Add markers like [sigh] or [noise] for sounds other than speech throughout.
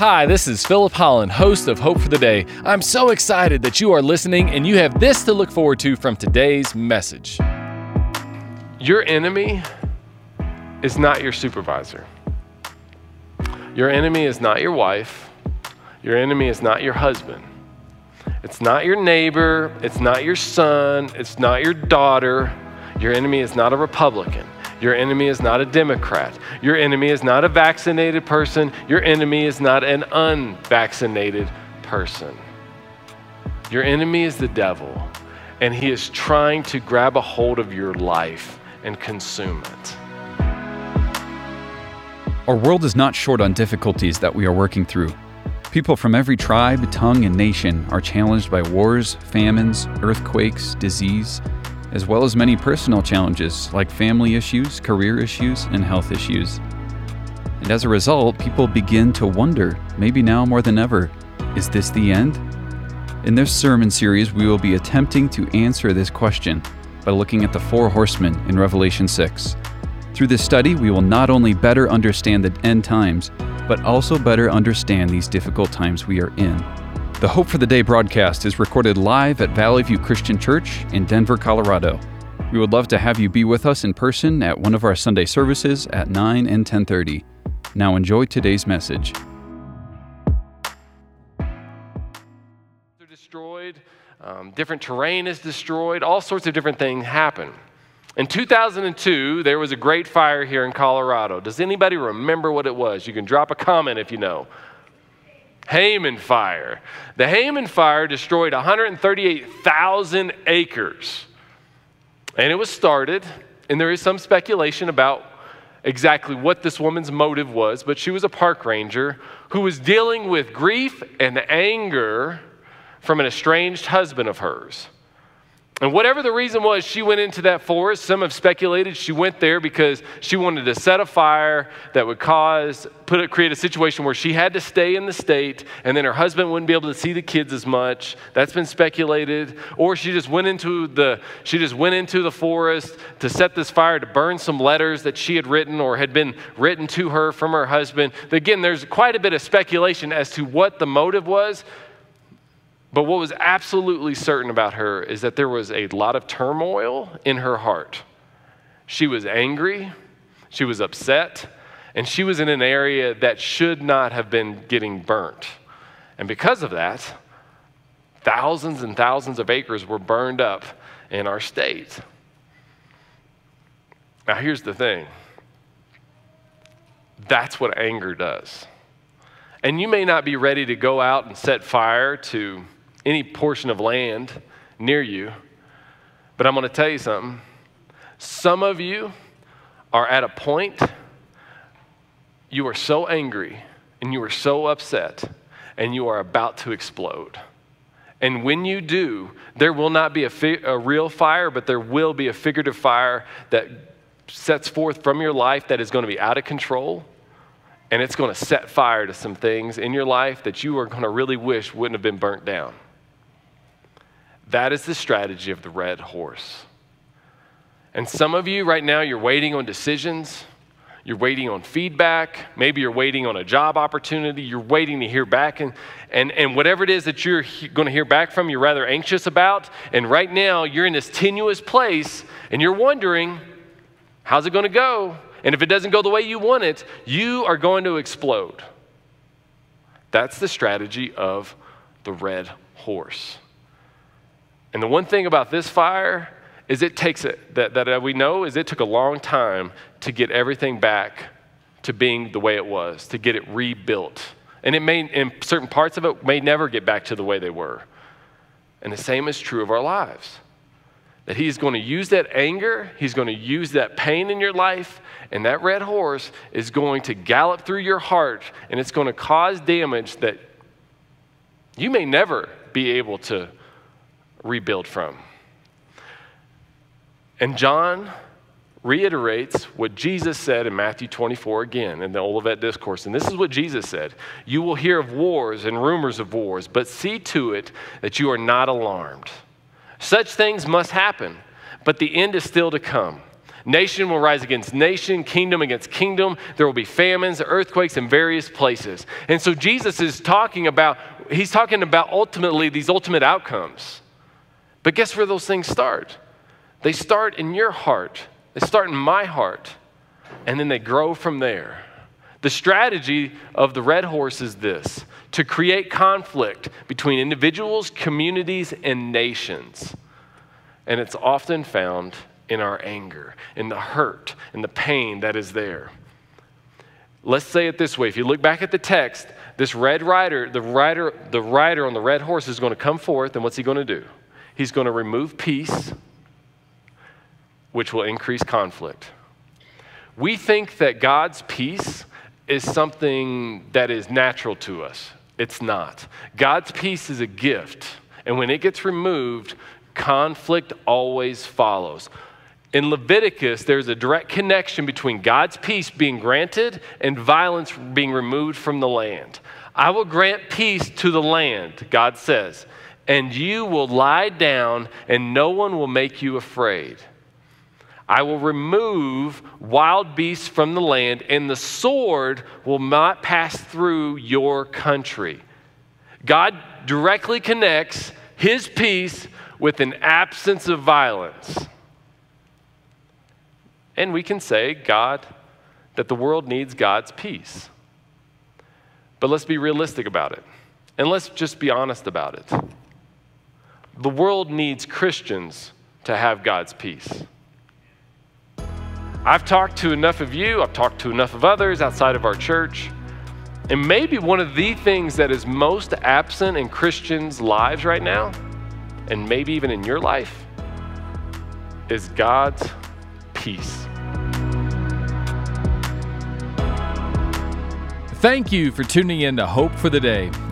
Hi, this is Philip Holland, host of Hope for the Day. I'm so excited that you are listening and you have this to look forward to from today's message. Your enemy is not your supervisor. Your enemy is not your wife. Your enemy is not your husband. It's not your neighbor. It's not your son. It's not your daughter. Your enemy is not a Republican. Your enemy is not a Democrat. Your enemy is not a vaccinated person. Your enemy is not an unvaccinated person. Your enemy is the devil, and he is trying to grab a hold of your life and consume it. Our world is not short on difficulties that we are working through. People from every tribe, tongue, and nation are challenged by wars, famines, earthquakes, disease, as well as many personal challenges like family issues, career issues, and health issues. And as a result, people begin to wonder, maybe now more than ever, is this the end? In this sermon series, we will be attempting to answer this question by looking at the four horsemen in Revelation 6. Through this study, we will not only better understand the end times, but also better understand these difficult times we are in. The Hope for the Day broadcast is recorded live at Valley View Christian Church in Denver, Colorado. We would love to have you be with us in person at one of our Sunday services at 9 and 10:30. Now enjoy today's message. They're destroyed, um, different terrain is destroyed, all sorts of different things happen. In 2002, there was a great fire here in Colorado. Does anybody remember what it was? You can drop a comment if you know. Hayman Fire. The Hayman Fire destroyed 138,000 acres. And it was started, and there is some speculation about exactly what this woman's motive was, but she was a park ranger who was dealing with grief and anger from an estranged husband of hers. And whatever the reason was, she went into that forest. Some have speculated she went there because she wanted to set a fire that would cause, put create a situation where she had to stay in the state, and then her husband wouldn't be able to see the kids as much. That's been speculated. Or she just went into the, she just went into the forest to set this fire to burn some letters that she had written or had been written to her from her husband. Again, there's quite a bit of speculation as to what the motive was. But what was absolutely certain about her is that there was a lot of turmoil in her heart. She was angry, she was upset, and she was in an area that should not have been getting burnt. And because of that, thousands and thousands of acres were burned up in our state. Now, here's the thing that's what anger does. And you may not be ready to go out and set fire to any portion of land near you. But I'm going to tell you something. Some of you are at a point, you are so angry and you are so upset and you are about to explode. And when you do, there will not be a, fi- a real fire, but there will be a figurative fire that sets forth from your life that is going to be out of control. And it's going to set fire to some things in your life that you are going to really wish wouldn't have been burnt down. That is the strategy of the red horse. And some of you right now, you're waiting on decisions. You're waiting on feedback. Maybe you're waiting on a job opportunity. You're waiting to hear back. And, and, and whatever it is that you're he- going to hear back from, you're rather anxious about. And right now, you're in this tenuous place and you're wondering, how's it going to go? And if it doesn't go the way you want it, you are going to explode. That's the strategy of the red horse. And the one thing about this fire is it takes it, that, that we know is it took a long time to get everything back to being the way it was, to get it rebuilt. And it may, in certain parts of it, may never get back to the way they were. And the same is true of our lives. That He's going to use that anger, He's going to use that pain in your life, and that red horse is going to gallop through your heart, and it's going to cause damage that you may never be able to rebuild from. And John reiterates what Jesus said in Matthew 24 again in the Olivet Discourse. And this is what Jesus said You will hear of wars and rumors of wars, but see to it that you are not alarmed. Such things must happen, but the end is still to come. Nation will rise against nation, kingdom against kingdom. There will be famines, earthquakes in various places. And so Jesus is talking about, he's talking about ultimately these ultimate outcomes. But guess where those things start? They start in your heart, they start in my heart, and then they grow from there. The strategy of the red horse is this to create conflict between individuals, communities, and nations. And it's often found in our anger, in the hurt, in the pain that is there. Let's say it this way if you look back at the text, this red rider, the rider, the rider on the red horse is going to come forth, and what's he going to do? He's going to remove peace, which will increase conflict. We think that God's peace is something that is natural to us. It's not. God's peace is a gift, and when it gets removed, conflict always follows. In Leviticus, there's a direct connection between God's peace being granted and violence being removed from the land. I will grant peace to the land, God says, and you will lie down, and no one will make you afraid. I will remove wild beasts from the land, and the sword will not pass through your country. God directly connects his peace with an absence of violence. And we can say, God, that the world needs God's peace. But let's be realistic about it. And let's just be honest about it. The world needs Christians to have God's peace. I've talked to enough of you, I've talked to enough of others outside of our church. And maybe one of the things that is most absent in Christians' lives right now, and maybe even in your life, is God's peace. Thank you for tuning in to Hope for the Day.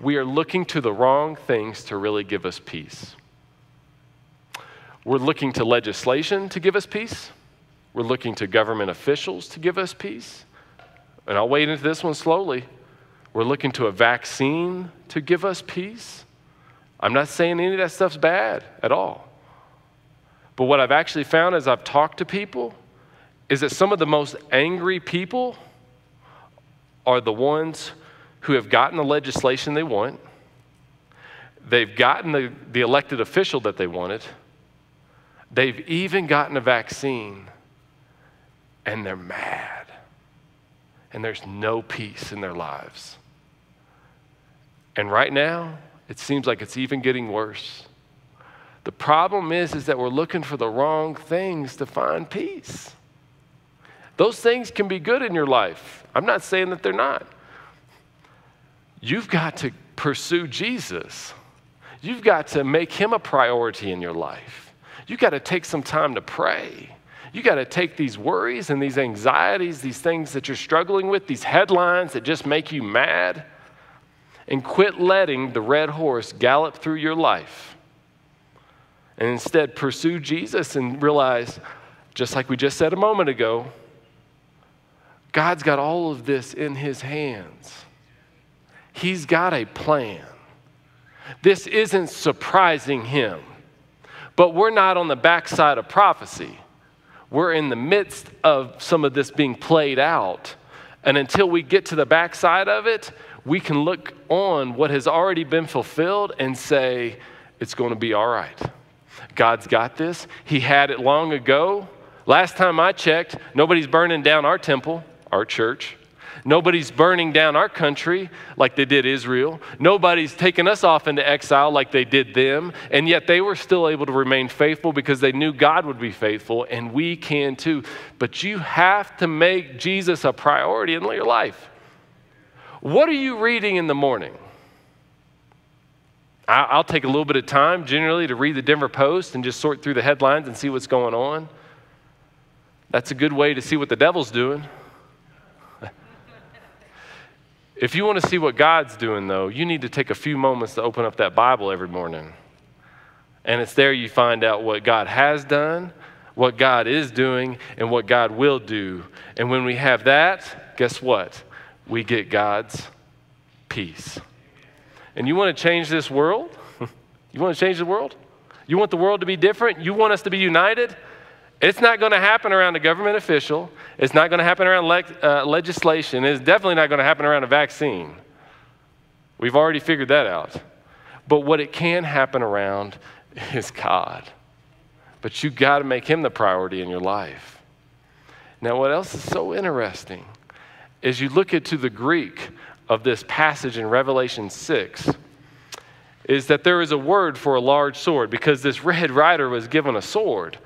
we are looking to the wrong things to really give us peace. We're looking to legislation to give us peace. We're looking to government officials to give us peace. And I'll wade into this one slowly. We're looking to a vaccine to give us peace. I'm not saying any of that stuff's bad at all. But what I've actually found as I've talked to people is that some of the most angry people are the ones who have gotten the legislation they want, they've gotten the, the elected official that they wanted, they've even gotten a vaccine, and they're mad. And there's no peace in their lives. And right now, it seems like it's even getting worse. The problem is, is that we're looking for the wrong things to find peace. Those things can be good in your life. I'm not saying that they're not. You've got to pursue Jesus. You've got to make him a priority in your life. You've got to take some time to pray. You've got to take these worries and these anxieties, these things that you're struggling with, these headlines that just make you mad, and quit letting the red horse gallop through your life. And instead, pursue Jesus and realize, just like we just said a moment ago, God's got all of this in his hands. He's got a plan. This isn't surprising him. But we're not on the backside of prophecy. We're in the midst of some of this being played out. And until we get to the backside of it, we can look on what has already been fulfilled and say, it's going to be all right. God's got this. He had it long ago. Last time I checked, nobody's burning down our temple, our church. Nobody's burning down our country like they did Israel. Nobody's taken us off into exile like they did them. And yet they were still able to remain faithful because they knew God would be faithful, and we can too. But you have to make Jesus a priority in your life. What are you reading in the morning? I'll take a little bit of time generally to read the Denver Post and just sort through the headlines and see what's going on. That's a good way to see what the devil's doing. If you want to see what God's doing, though, you need to take a few moments to open up that Bible every morning. And it's there you find out what God has done, what God is doing, and what God will do. And when we have that, guess what? We get God's peace. And you want to change this world? [laughs] you want to change the world? You want the world to be different? You want us to be united? It's not going to happen around a government official. It's not going to happen around le- uh, legislation. It's definitely not going to happen around a vaccine. We've already figured that out. But what it can happen around [laughs] is God. But you got to make Him the priority in your life. Now, what else is so interesting is you look into the Greek of this passage in Revelation 6 is that there is a word for a large sword because this [laughs] red rider was given a sword.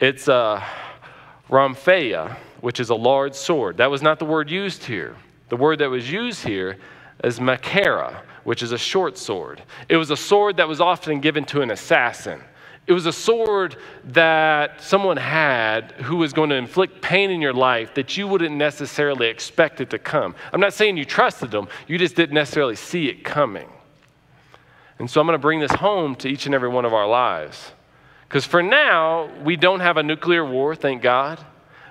It's uh, a rhomphaia, which is a large sword. That was not the word used here. The word that was used here is machaira, which is a short sword. It was a sword that was often given to an assassin. It was a sword that someone had who was going to inflict pain in your life that you wouldn't necessarily expect it to come. I'm not saying you trusted them, you just didn't necessarily see it coming. And so I'm going to bring this home to each and every one of our lives. Because for now, we don't have a nuclear war, thank God.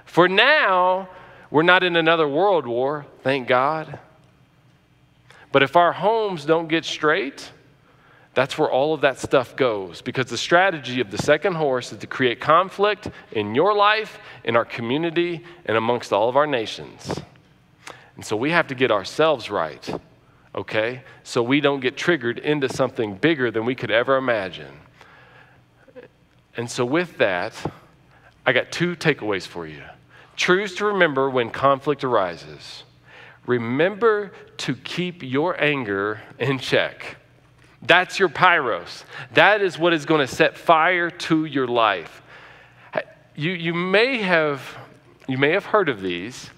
For now, we're not in another world war, thank God. But if our homes don't get straight, that's where all of that stuff goes. Because the strategy of the second horse is to create conflict in your life, in our community, and amongst all of our nations. And so we have to get ourselves right, okay? So we don't get triggered into something bigger than we could ever imagine. And so, with that, I got two takeaways for you. Truths to remember when conflict arises. Remember to keep your anger in check. That's your pyros. That is what is going to set fire to your life. You, you, may have, you may have heard of these.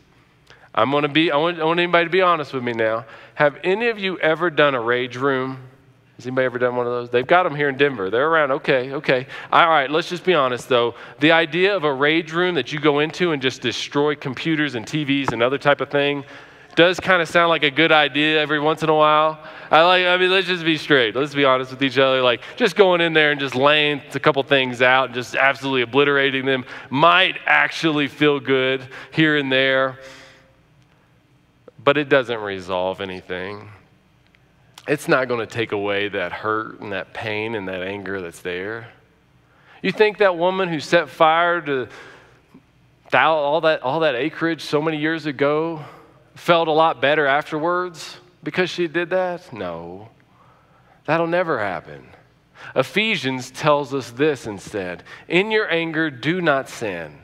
I'm going to be, I want, I want anybody to be honest with me now. Have any of you ever done a rage room? Has anybody ever done one of those? They've got them here in Denver. They're around. Okay, okay. All right, let's just be honest though. The idea of a rage room that you go into and just destroy computers and TVs and other type of thing does kind of sound like a good idea every once in a while. I like I mean let's just be straight. Let's be honest with each other. Like just going in there and just laying a couple things out and just absolutely obliterating them might actually feel good here and there. But it doesn't resolve anything it's not going to take away that hurt and that pain and that anger that's there. You think that woman who set fire to all that, all that acreage so many years ago felt a lot better afterwards because she did that? No. That'll never happen. Ephesians tells us this instead In your anger, do not sin.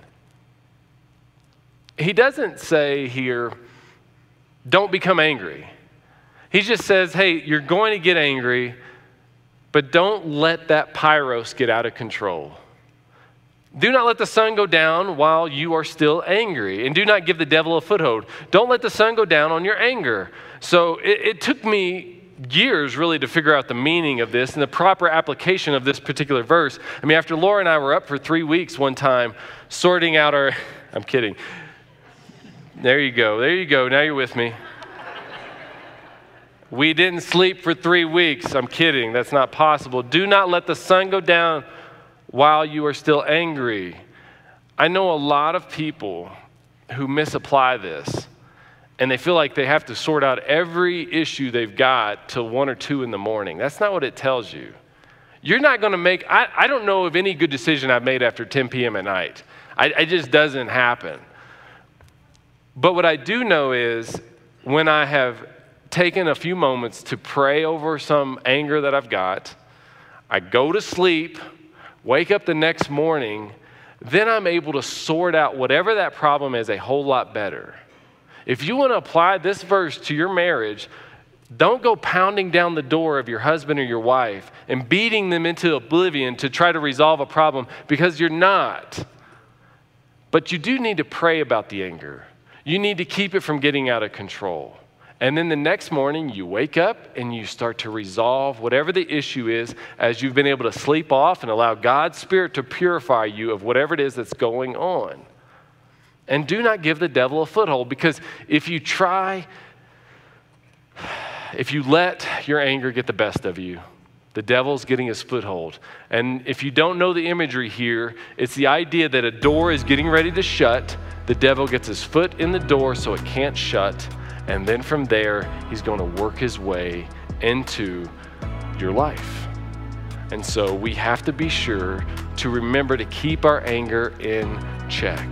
He doesn't say here, don't become angry. He just says, hey, you're going to get angry, but don't let that pyros get out of control. Do not let the sun go down while you are still angry, and do not give the devil a foothold. Don't let the sun go down on your anger. So it, it took me years really to figure out the meaning of this and the proper application of this particular verse. I mean, after Laura and I were up for three weeks one time sorting out our, [laughs] I'm kidding. There you go, there you go, now you're with me. We didn't sleep for three weeks. I'm kidding. That's not possible. Do not let the sun go down while you are still angry. I know a lot of people who misapply this and they feel like they have to sort out every issue they've got till one or two in the morning. That's not what it tells you. You're not going to make, I, I don't know of any good decision I've made after 10 p.m. at night. I, it just doesn't happen. But what I do know is when I have taken a few moments to pray over some anger that I've got, I go to sleep, wake up the next morning, then I'm able to sort out whatever that problem is a whole lot better. If you want to apply this verse to your marriage, don't go pounding down the door of your husband or your wife and beating them into oblivion to try to resolve a problem because you're not. But you do need to pray about the anger. You need to keep it from getting out of control. And then the next morning, you wake up and you start to resolve whatever the issue is as you've been able to sleep off and allow God's Spirit to purify you of whatever it is that's going on. And do not give the devil a foothold because if you try, if you let your anger get the best of you, the devil's getting his foothold. And if you don't know the imagery here, it's the idea that a door is getting ready to shut. The devil gets his foot in the door so it can't shut. And then from there, he's going to work his way into your life. And so we have to be sure to remember to keep our anger in check.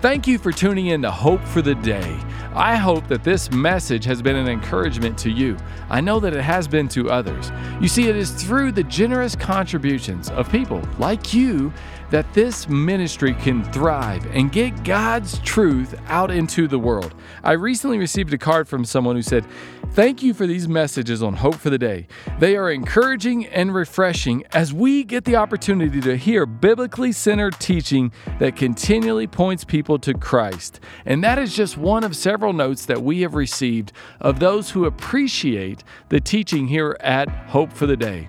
Thank you for tuning in to Hope for the Day. I hope that this message has been an encouragement to you. I know that it has been to others. You see, it is through the generous contributions of people like you that this ministry can thrive and get God's truth out into the world. I recently received a card from someone who said, Thank you for these messages on Hope for the Day. They are encouraging and refreshing as we get the opportunity to hear biblically centered teaching that continually points people to Christ. And that is just one of several notes that we have received of those who appreciate the teaching here at Hope for the Day.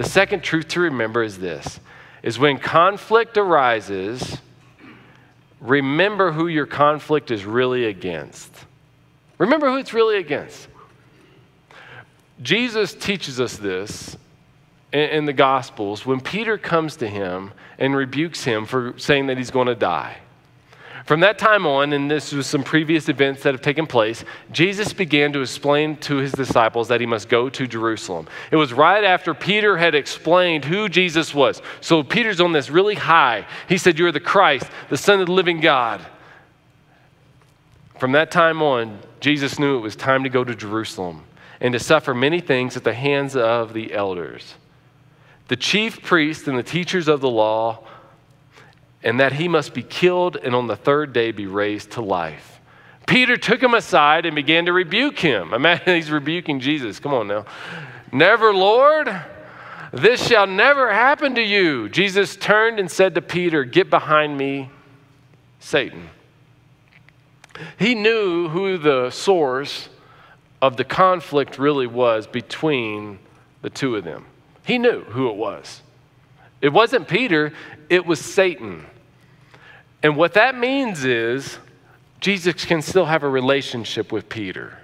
The second truth to remember is this is when conflict arises, remember who your conflict is really against. Remember who it's really against. Jesus teaches us this in, the Gospels when Peter comes to him and rebukes him for saying that he's going to die. From that time on, and this was some previous events that have taken place, Jesus began to explain to his disciples that he must go to Jerusalem. It was right after Peter had explained who Jesus was. So Peter's on this really high. He said, You're the Christ, the Son of the living God. From that time on, Jesus knew it was time to go to Jerusalem and to suffer many things at the hands of the elders. The chief priests and the teachers of the law and that he must be killed and on the third day be raised to life. Peter took him aside and began to rebuke him. [laughs] Imagine he's rebuking Jesus. Come on now. Never, Lord. This shall never happen to you. Jesus turned and said to Peter, Get behind me, Satan. He knew who the source of the conflict really was between the two of them. He knew who it was. It wasn't Peter, it was Satan. And what that means is Jesus can still have a relationship with Peter.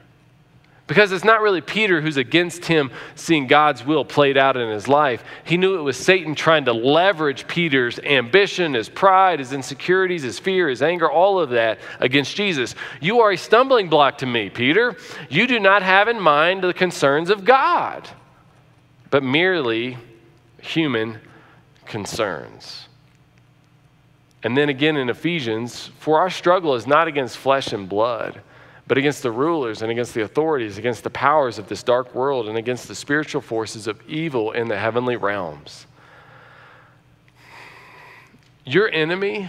Because it's not really Peter who's against him seeing God's will played out in his life. He knew it was Satan trying to leverage Peter's ambition, his pride, his insecurities, his fear, his anger, all of that against Jesus. You are a stumbling block to me, Peter. You do not have in mind the concerns of God, but merely human concerns. And then again in Ephesians, for our struggle is not against flesh and blood, but against the rulers and against the authorities, against the powers of this dark world, and against the spiritual forces of evil in the heavenly realms. Your enemy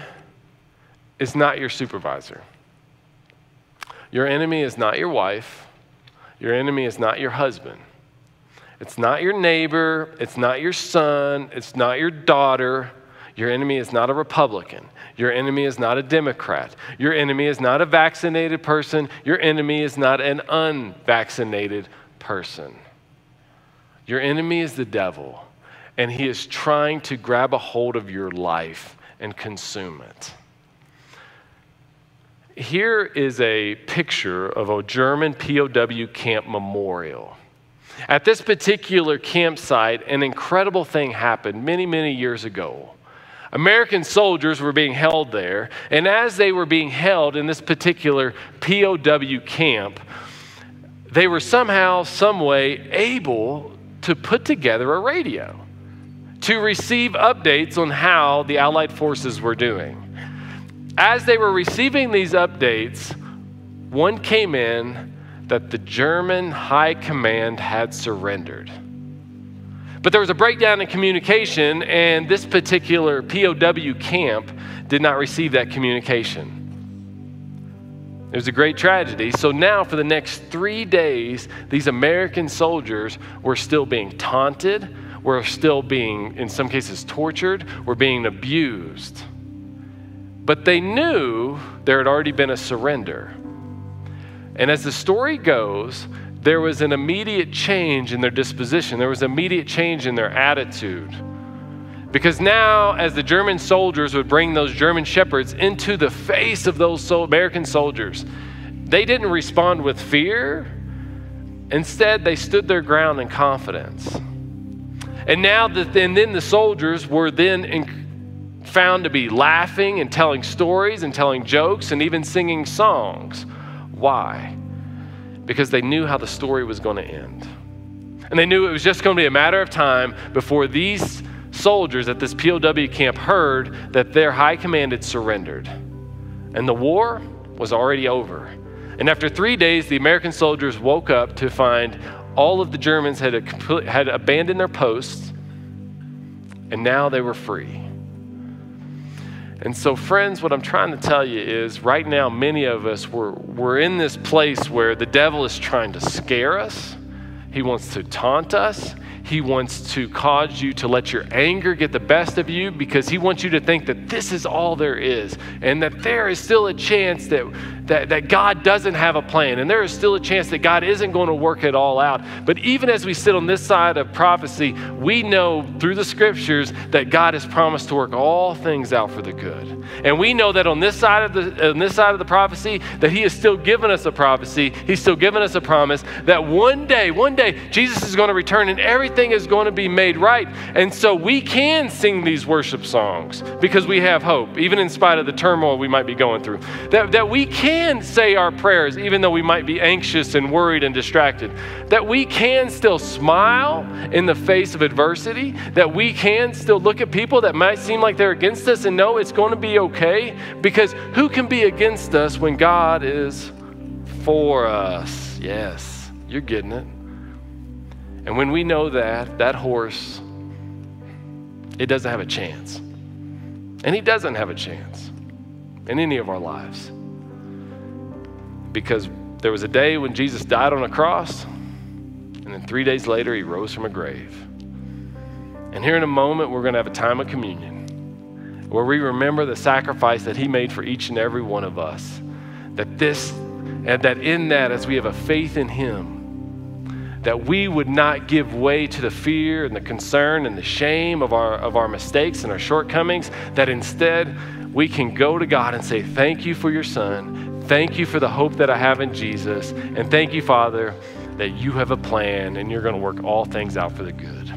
is not your supervisor. Your enemy is not your wife. Your enemy is not your husband. It's not your neighbor. It's not your son. It's not your daughter. Your enemy is not a Republican. Your enemy is not a Democrat. Your enemy is not a vaccinated person. Your enemy is not an unvaccinated person. Your enemy is the devil, and he is trying to grab a hold of your life and consume it. Here is a picture of a German POW camp memorial. At this particular campsite, an incredible thing happened many, many years ago. American soldiers were being held there, and as they were being held in this particular POW camp, they were somehow, some way able to put together a radio to receive updates on how the Allied forces were doing. As they were receiving these updates, one came in that the German high command had surrendered. But there was a breakdown in communication, and this particular POW camp did not receive that communication. It was a great tragedy. So now, for the next three days, these American soldiers were still being taunted, were still being, in some cases, tortured, were being abused. But they knew there had already been a surrender. And as the story goes, there was an immediate change in their disposition, there was an immediate change in their attitude. Because now, as the German soldiers would bring those German shepherds into the face of those American soldiers, they didn't respond with fear. Instead, they stood their ground in confidence. And now that and then the soldiers were then in, found to be laughing and telling stories and telling jokes and even singing songs. Why? Because they knew how the story was going to end. And they knew it was just going to be a matter of time before these soldiers at this POW camp heard that their high command had surrendered. And the war was already over. And after three days, the American soldiers woke up to find all of the Germans had, had abandoned their posts, and now they were free. And so, friends, what I'm trying to tell you is right now, many of us, we're, we're in this place where the devil is trying to scare us. He wants to taunt us. He wants to cause you to let your anger get the best of you because he wants you to think that this is all there is and that there is still a chance that, that, that God doesn't have a plan and there is still a chance that God isn't going to work it all out. But even as we sit on this side of prophecy, we know through the scriptures that God has promised to work all things out for the good. And we know that on this side of the, on this side of the prophecy, that he has still given us a prophecy. He's still given us a promise that one day, one day, Jesus is going to return and everything is going to be made right. And so we can sing these worship songs because we have hope, even in spite of the turmoil we might be going through. That, that we can say our prayers, even though we might be anxious and worried and distracted. That we can still smile in the face of adversity. That we can still look at people that might seem like they're against us and know it's going to be okay. Because who can be against us when God is for us? Yes, you're getting it. And when we know that, that horse, it doesn't have a chance. And he doesn't have a chance in any of our lives. Because there was a day when Jesus died on a cross, and then three days later, he rose from a grave. And here in a moment, we're going to have a time of communion where we remember the sacrifice that he made for each and every one of us. That this, and that in that, as we have a faith in him, that we would not give way to the fear and the concern and the shame of our, of our mistakes and our shortcomings, that instead we can go to God and say, Thank you for your son. Thank you for the hope that I have in Jesus. And thank you, Father, that you have a plan and you're going to work all things out for the good.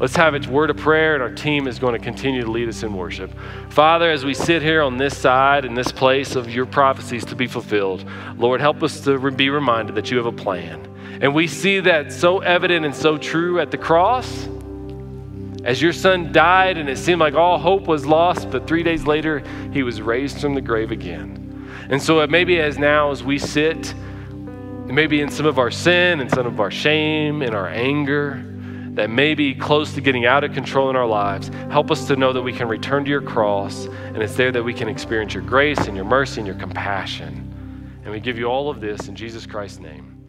Let's have its word of prayer, and our team is going to continue to lead us in worship. Father, as we sit here on this side, in this place of your prophecies to be fulfilled, Lord, help us to be reminded that you have a plan. And we see that so evident and so true at the cross. As your son died and it seemed like all hope was lost, but three days later, he was raised from the grave again. And so maybe as now, as we sit maybe in some of our sin and some of our shame and our anger that may be close to getting out of control in our lives, help us to know that we can return to your cross and it's there that we can experience your grace and your mercy and your compassion. And we give you all of this in Jesus Christ's name.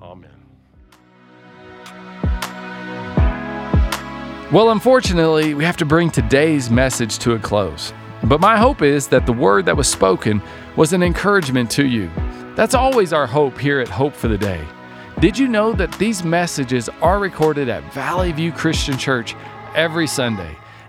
Amen. Well, unfortunately, we have to bring today's message to a close. But my hope is that the word that was spoken was an encouragement to you. That's always our hope here at Hope for the Day. Did you know that these messages are recorded at Valley View Christian Church every Sunday?